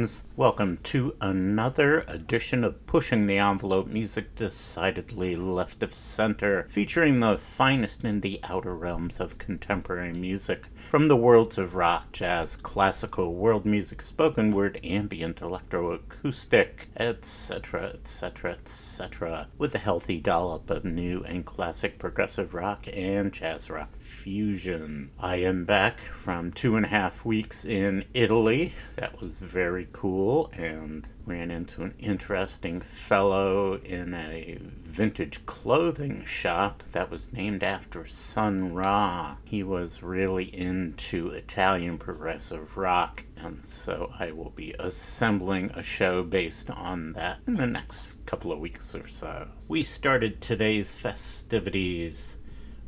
Friends. Welcome to another edition of Pushing the Envelope Music Decidedly Left of Center, featuring the finest in the outer realms of contemporary music from the worlds of rock, jazz, classical, world music, spoken word, ambient, electroacoustic, etc., etc., etc., with a healthy dollop of new and classic progressive rock and jazz rock fusion. I am back from two and a half weeks in Italy. That was very cool and ran into an interesting fellow in a vintage clothing shop that was named after Sun Ra. He was really into Italian progressive rock, and so I will be assembling a show based on that in the next couple of weeks or so. We started today's festivities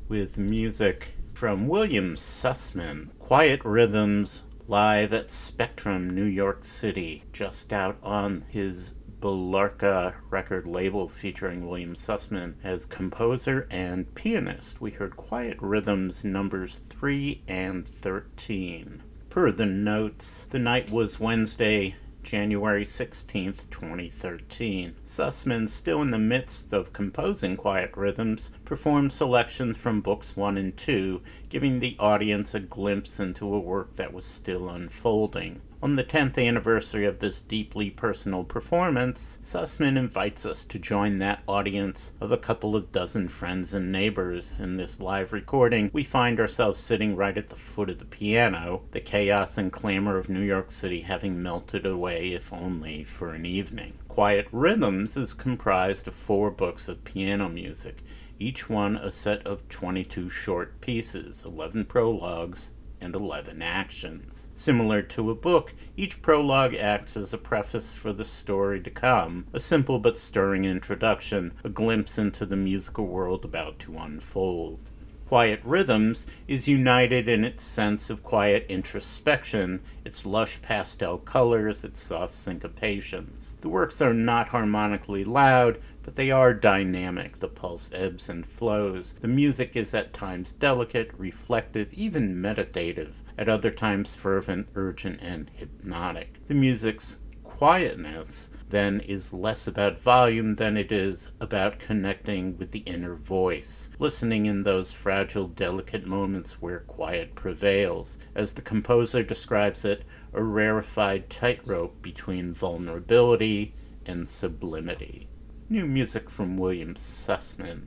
with music from William Susman, Quiet Rhythms live at Spectrum, New York City, just out on his Belarca record label featuring William Susman as composer and pianist. We heard Quiet Rhythms numbers 3 and 13. Per the notes, the night was Wednesday, January 16, 2013. Susman, still in the midst of composing Quiet Rhythms, performed selections from books 1 and 2, giving the audience a glimpse into a work that was still unfolding. On the 10th anniversary of this deeply personal performance, Susman invites us to join that audience of a couple of dozen friends and neighbors. In this live recording, we find ourselves sitting right at the foot of the piano, the chaos and clamor of New York City having melted away, if only for an evening. Quiet Rhythms is comprised of four books of piano music, each one a set of 22 short pieces, 11 prologues, and 11 actions. Similar to a book, each prologue acts as a preface for the story to come, a simple but stirring introduction, a glimpse into the musical world about to unfold. Quiet Rhythms is united in its sense of quiet introspection, its lush pastel colors, its soft syncopations. The works are not harmonically loud, but they are dynamic. The pulse ebbs and flows. The music is at times delicate, reflective, even meditative, at other times fervent, urgent, and hypnotic. The music's quietness then is less about volume than it is about connecting with the inner voice, listening in those fragile, delicate moments where quiet prevails. As the composer describes it, a rarefied tightrope between vulnerability and sublimity. New music from William Susman.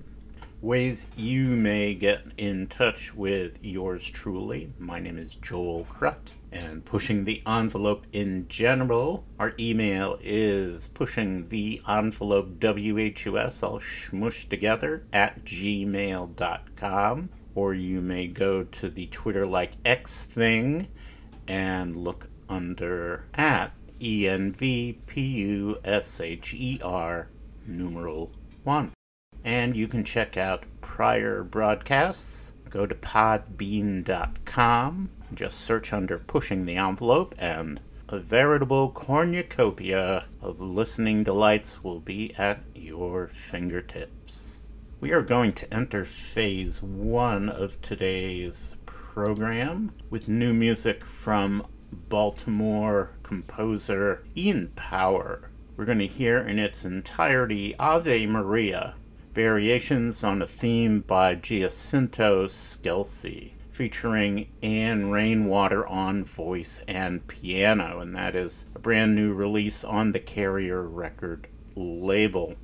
Ways you may get in touch with yours truly. My name is Joel Krutt, and pushing the envelope in general. Our email is pushing the envelope WHUS, all smushed together, at gmail.com. Or you may go to the Twitter like X thing and look under at E N V P U S H E R numeral 1. And you can check out prior broadcasts. Go to podbean.com, just search under Pushing the Envelope, and a veritable cornucopia of listening delights will be at your fingertips. We are going to enter phase one of today's program with new music from Baltimore composer Ian Power. We're going to hear in its entirety Ave Maria, variations on a theme by Giacinto Scelsi, featuring Anne Rainwater on voice and piano, and that is a brand new release on the Carrier record label.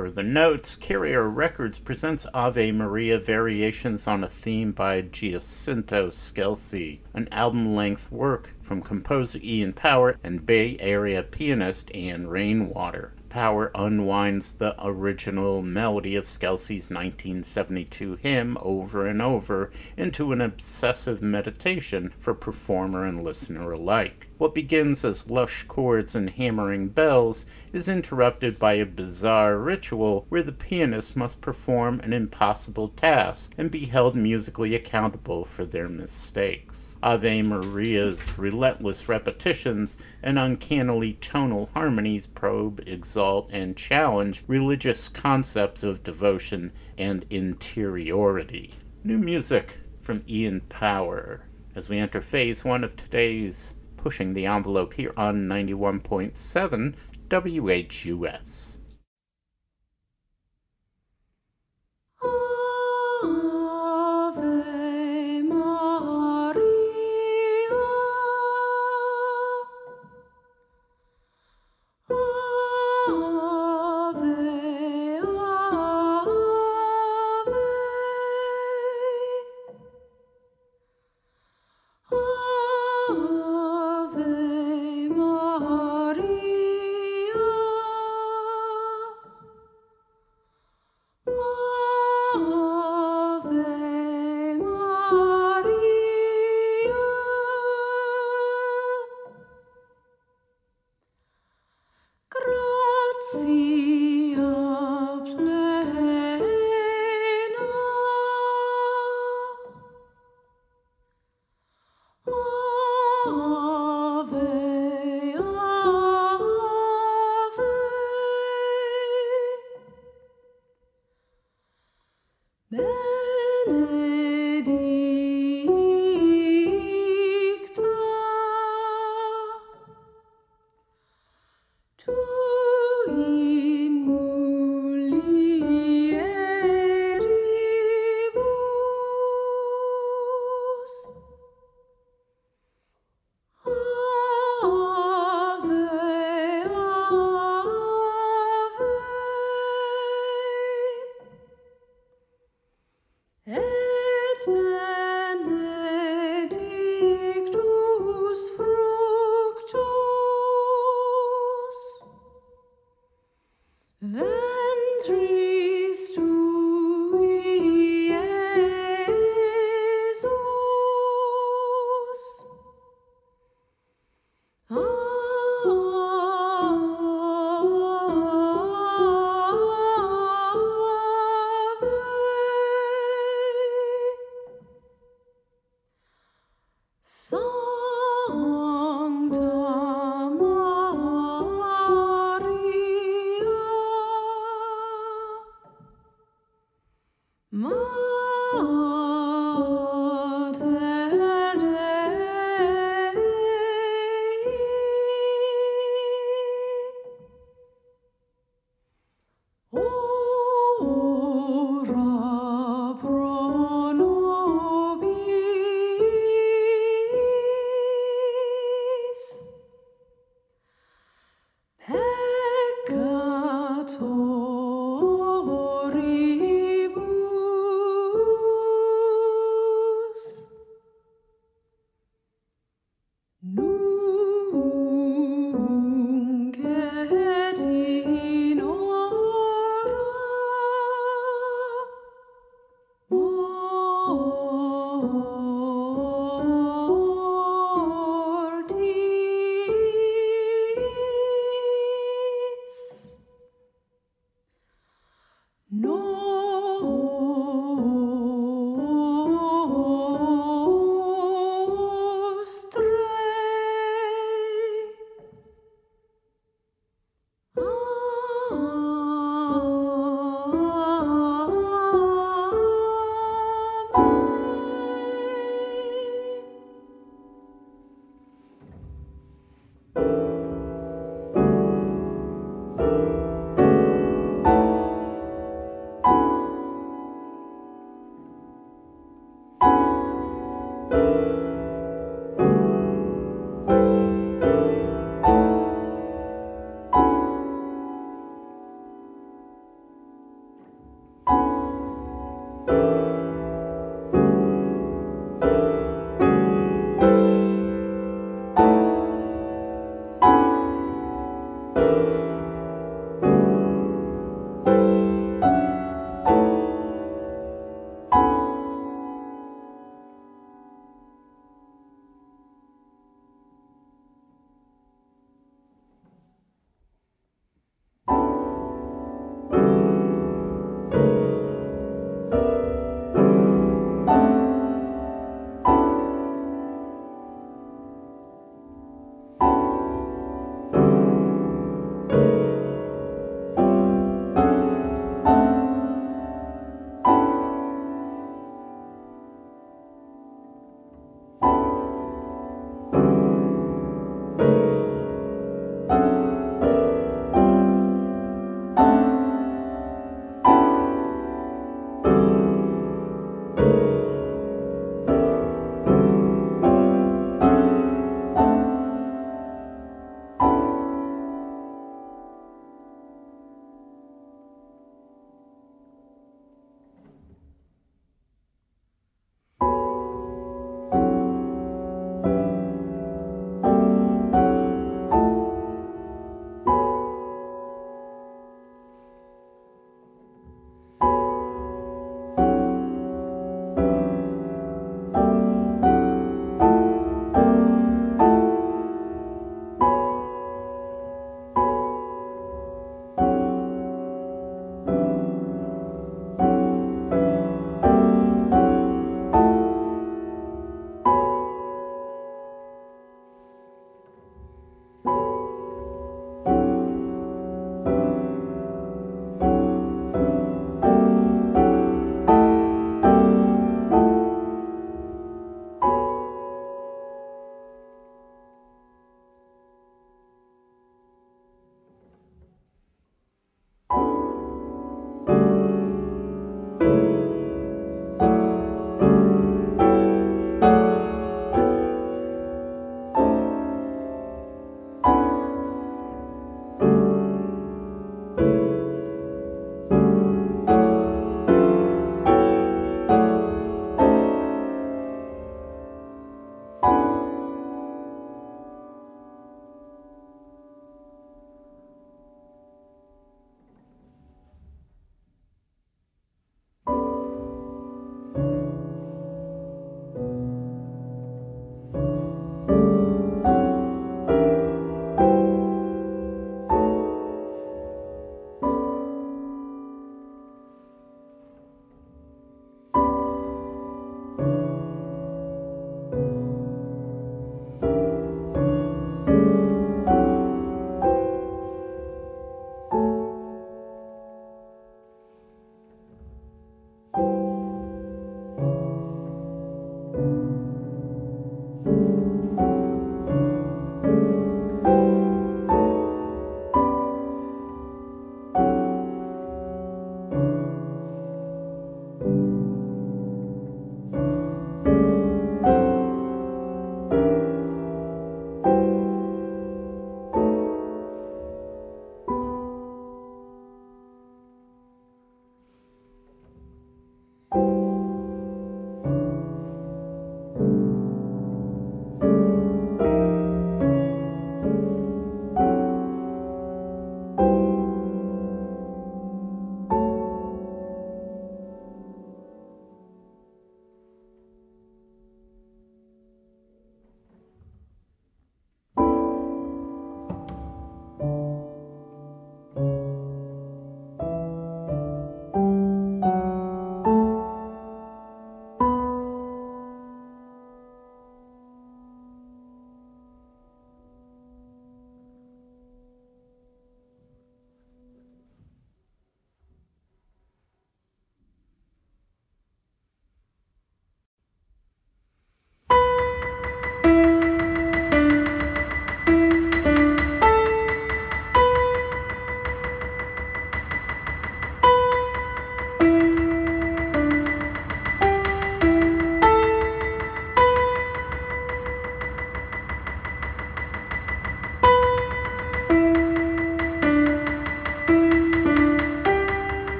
Per the notes, Carrier Records presents Ave Maria Variations on a Theme by Giacinto Scelsi, an album length work from composer Ian Power and Bay Area pianist Anne Rainwater. Power unwinds the original melody of Scelsi's 1972 hymn over and over into an obsessive meditation for performer and listener alike. What begins as lush chords and hammering bells is interrupted by a bizarre ritual where the pianist must perform an impossible task and be held musically accountable for their mistakes. Ave Maria's relentless repetitions and uncannily tonal harmonies probe, exalt, and challenge religious concepts of devotion and interiority. New music from Ian Power as we enter phase one of today's pushing the envelope here on 91.7 WHUS.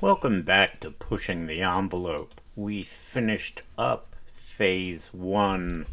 Welcome back to Pushing the Envelope. We finished up phase one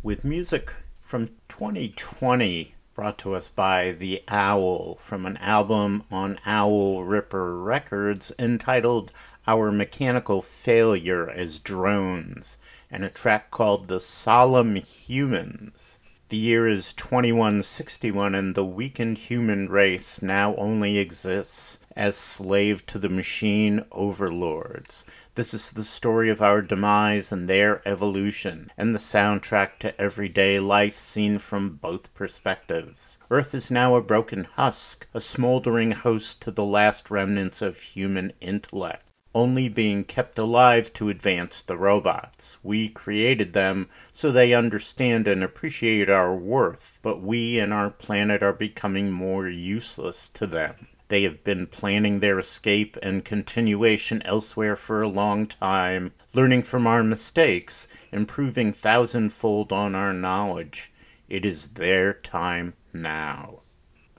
with music from 2020 brought to us by The Owl from an album on Owl Ripper Records entitled Our Mechanical Failure as Drones and a track called The Solemn Humans. The year is 2161, and the weakened human race now only exists as slave to the machine overlords. This is the story of our demise and their evolution, and the soundtrack to everyday life seen from both perspectives. Earth is now a broken husk, a smoldering host to the last remnants of human intellect only being kept alive to advance the robots. We created them so they understand and appreciate our worth, but we and our planet are becoming more useless to them. They have been planning their escape and continuation elsewhere for a long time, learning from our mistakes, improving thousandfold on our knowledge. It is their time now.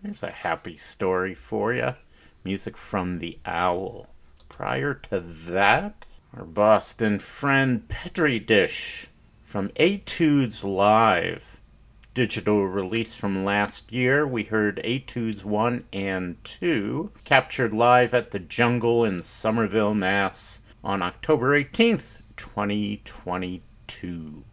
There's a happy story for you. Music from the Owl. Prior to that, our Boston friend Petri Dish from Etudes Live. Digital release from last year, we heard Etudes 1 and 2, captured live at the Jungle in Somerville, Mass. on October 18th, 2022.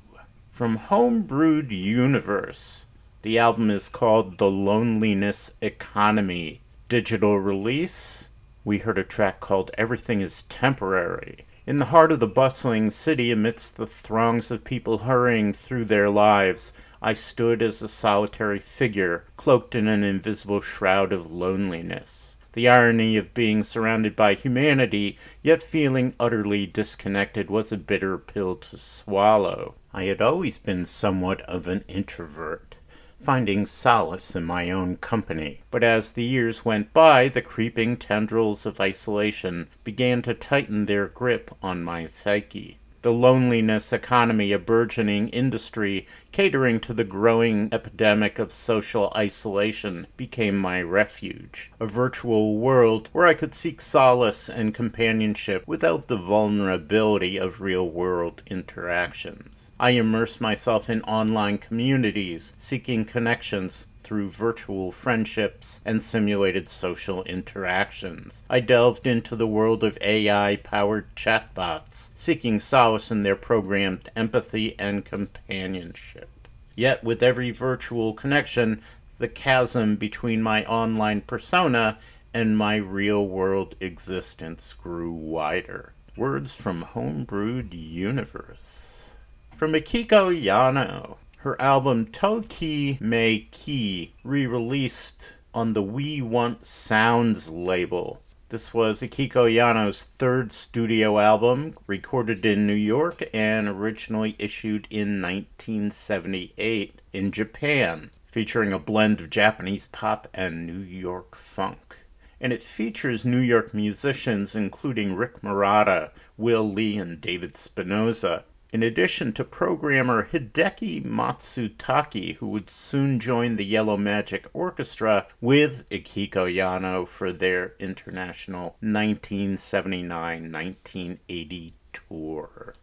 From Homebrewed Universe, the album is called The Loneliness Economy. Digital release we heard a track called Everything is Temporary. In the heart of the bustling city, amidst the throngs of people hurrying through their lives, I stood as a solitary figure, cloaked in an invisible shroud of loneliness. The irony of being surrounded by humanity, yet feeling utterly disconnected, was a bitter pill to swallow. I had always been somewhat of an introvert finding solace in my own company. But as the years went by, the creeping tendrils of isolation began to tighten their grip on my psyche the loneliness economy, a burgeoning industry catering to the growing epidemic of social isolation, became my refuge. A virtual world where I could seek solace and companionship without the vulnerability of real world interactions. I immersed myself in online communities, seeking connections through virtual friendships and simulated social interactions. I delved into the world of AI powered chatbots, seeking solace in their programmed empathy and companionship. Yet, with every virtual connection, the chasm between my online persona and my real world existence grew wider. Words from Homebrewed Universe. From Akiko Yano her album To Ki Me Ki, re released on the We Want Sounds label. This was Akiko Yano's third studio album, recorded in New York and originally issued in 1978 in Japan, featuring a blend of Japanese pop and New York funk. And it features New York musicians including Rick Marotta, Will Lee, and David Spinozza, in addition to programmer Hideki Matsutake, who would soon join the Yellow Magic Orchestra with Akiko Yano for their international 1979 1980 tour.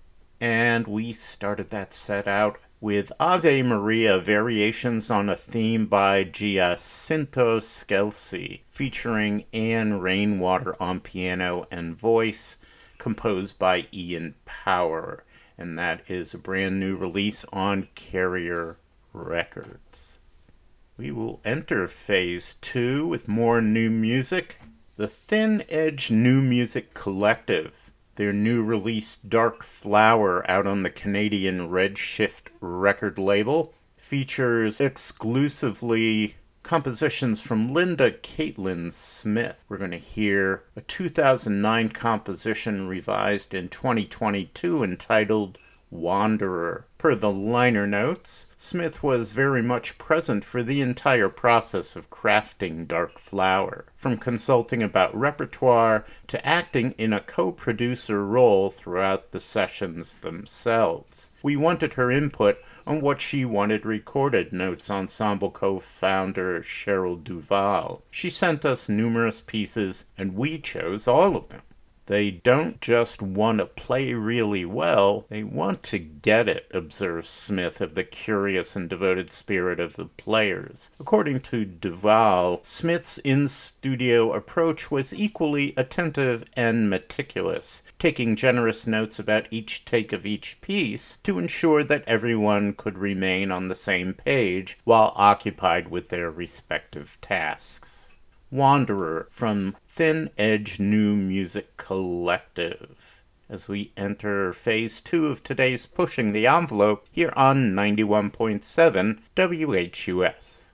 And we started that set out with Ave Maria variations on a theme by Giacinto Scelsi, featuring Anne Rainwater on piano and voice, composed by Ian Power and that is a brand new release on Carrier Records. We will enter phase two with more new music. The Thin Edge New Music Collective, their new release Dark Flower out on the Canadian Redshift record label, features exclusively compositions from Linda Catlin Smith. We're going to hear a 2009 composition revised in 2022 entitled Wanderer. Per the liner notes, Smith was very much present for the entire process of crafting Dark Flower, from consulting about repertoire to acting in a co producer role throughout the sessions themselves. We wanted her input on what she wanted recorded, notes Ensemble co founder Cheryl Duvall. She sent us numerous pieces, and we chose all of them. They don't just want to play really well, they want to get it, observes Smith of the curious and devoted spirit of the players. According to Duvall, Smith's in studio approach was equally attentive and meticulous, taking generous notes about each take of each piece to ensure that everyone could remain on the same page while occupied with their respective tasks. Wanderer from Thin Edge New Music Collective. As we enter phase two of today's Pushing the Envelope here on 91.7 WHUS.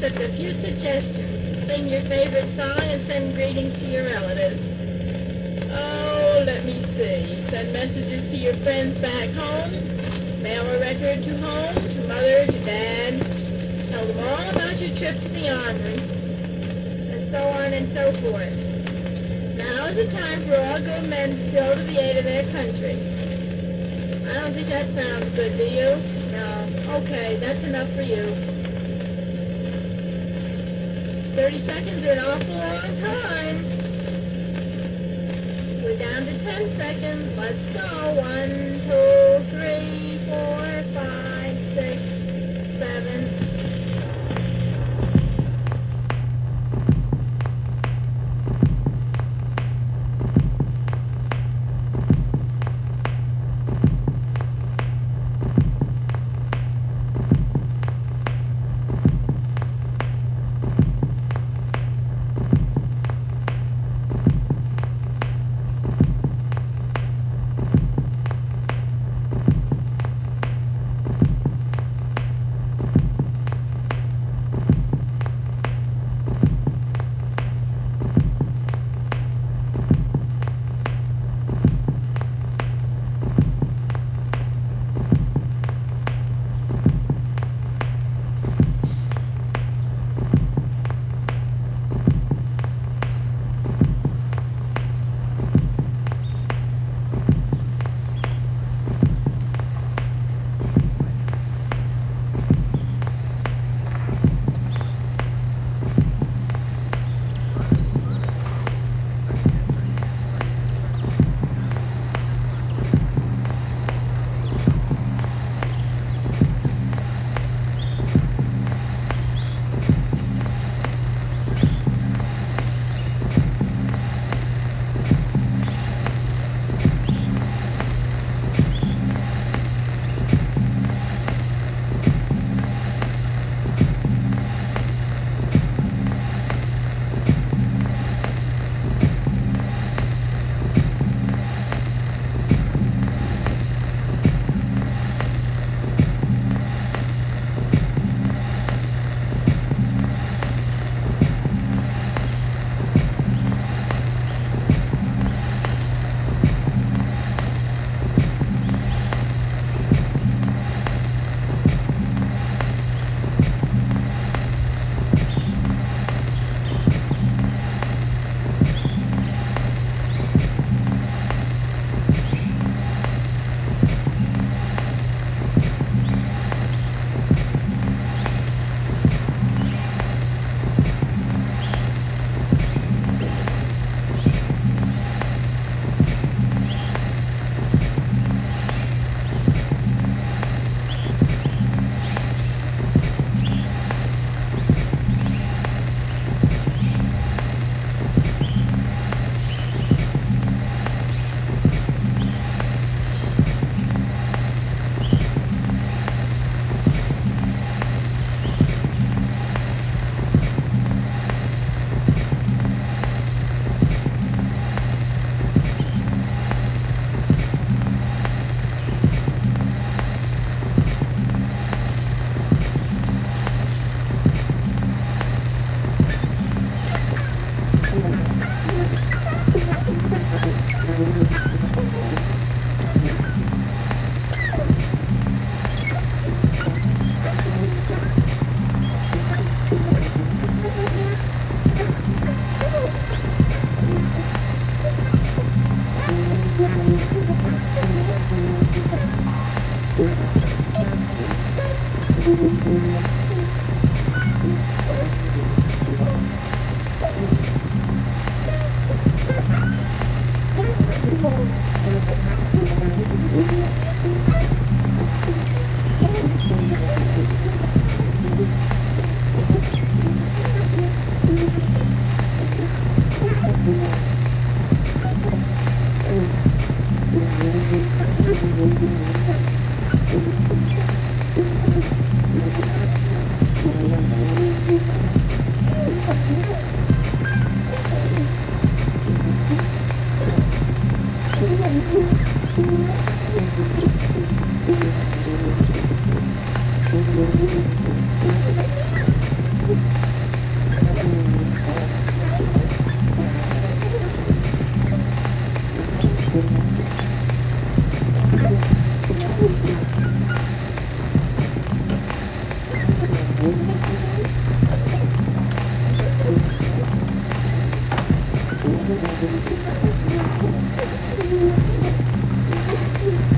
Except a few suggestions. Sing your favorite song and send greetings to your relatives. Oh, let me see. Send messages to your friends back home. Mail a record to home, to mother, to dad. Tell them all about your trip to the armory. And so on and so forth. Now is the time for all good men to go to the aid of their country. I don't think that sounds good, do you? No. Okay, that's enough for you. 30 seconds are an awful long time. We're down to 10 seconds. Let's go. One, two, Thank you.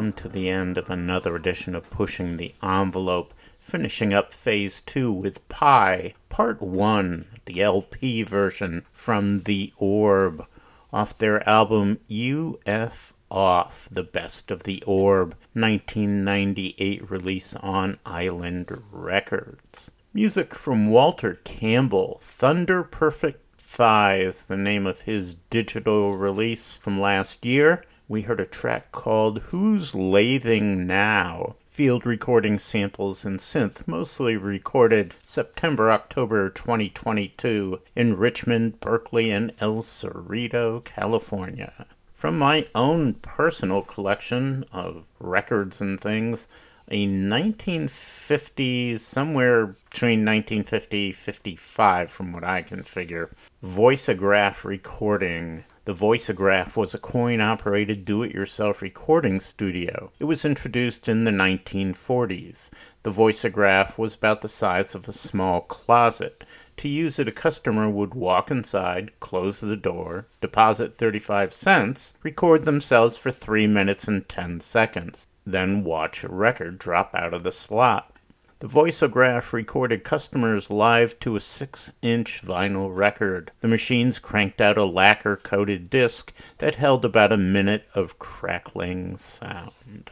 Come to the end of another edition of Pushing the Envelope, finishing up phase two with Pi, part one, the LP version from The Orb, off their album UF Off, the best of the Orb, 1998 release on Island Records. Music from Walter Campbell, Thunder Perfect Thighs, the name of his digital release from last year. We heard a track called Who's Lathing Now? Field recording samples and synth, mostly recorded September October 2022 in Richmond, Berkeley, and El Cerrito, California. From my own personal collection of records and things, a 1950 somewhere between 1950 55 from what i can figure voiceograph recording the voiceograph was a coin operated do it yourself recording studio. It was introduced in the 1940s the voiceograph was about the size of a small closet. To use it, a customer would walk inside, close the door, deposit 35 cents, record themselves for 3 minutes and 10 seconds then watch a record drop out of the slot. The voiceograph recorded customers live to a 6 inch vinyl record. The machines cranked out a lacquer coated disc that held about a minute of crackling sound.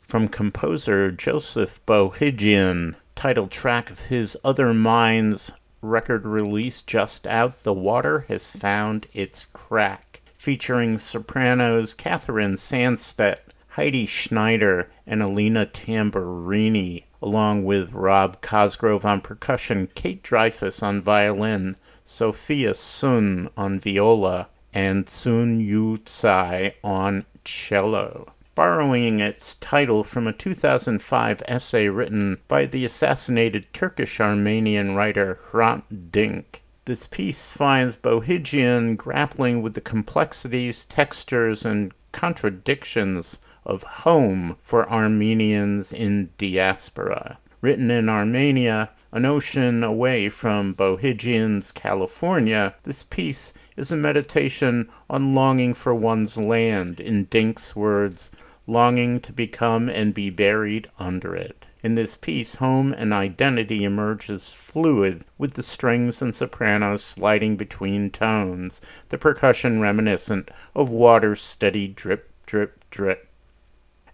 From composer Joseph Bohigian, title track of his Other Minds record release just out, The Water Has Found Its Crack, featuring sopranos Catherine Sandstedt, Heidi Schneider and Alina Tamburini, along with Rob Cosgrove on percussion, Kate Dreyfus on violin, Sophia Sun on viola, and Sun Yu Tsai on cello. Borrowing its title from a 2005 essay written by the assassinated Turkish Armenian writer Hrant Dink. This piece finds Bohigian grappling with the complexities, textures, and contradictions of home for Armenians in diaspora. Written in Armenia, an ocean away from Bohigians, California, this piece is a meditation on longing for one's land, in Dink's words, longing to become and be buried under it. In this piece, home and identity emerge as fluid, with the strings and sopranos sliding between tones, the percussion reminiscent of water's steady drip, drip, drip.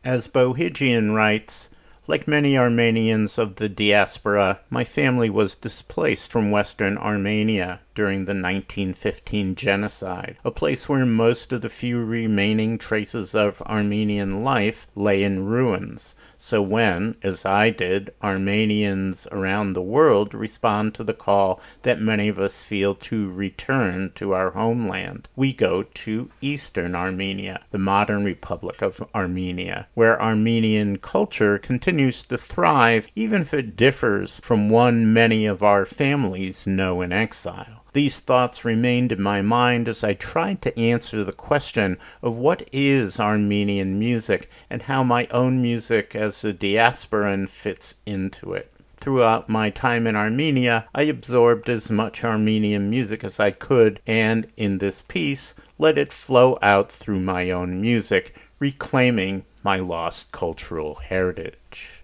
As Bohigian writes, like many Armenians of the diaspora, my family was displaced from Western Armenia during the 1915 genocide, a place where most of the few remaining traces of Armenian life lay in ruins. So when, as I did, Armenians around the world respond to the call that many of us feel to return to our homeland, we go to Eastern Armenia, the modern Republic of Armenia, where Armenian culture continues to thrive even if it differs from one many of our families know in exile. These thoughts remained in my mind as I tried to answer the question of what is Armenian music and how my own music as a diasporan fits into it. Throughout my time in Armenia, I absorbed as much Armenian music as I could, and in this piece, let it flow out through my own music, reclaiming my lost cultural heritage.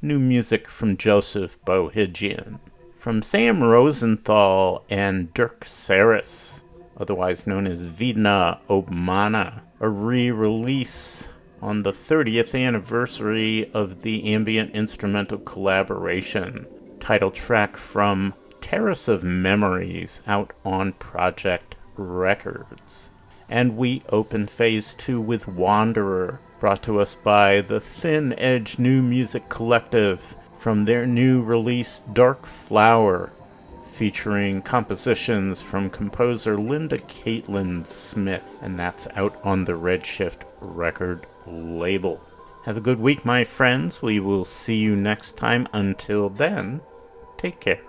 New music from Joseph Bohigian from Sam Rosenthal and Dirk Serries, otherwise known as Vidna Obmana, a re release on the 30th anniversary of the ambient instrumental collaboration. Title track from Terrace of Memories out on Projekt Records. And we open phase two with Wanderer, brought to us by the Thin Edge New Music Collective from their new release Dark Flower, featuring compositions from composer Linda Catlin Smith, and that's out on the Redshift record label. Have a good week, my friends. We will see you next time. Until then, take care.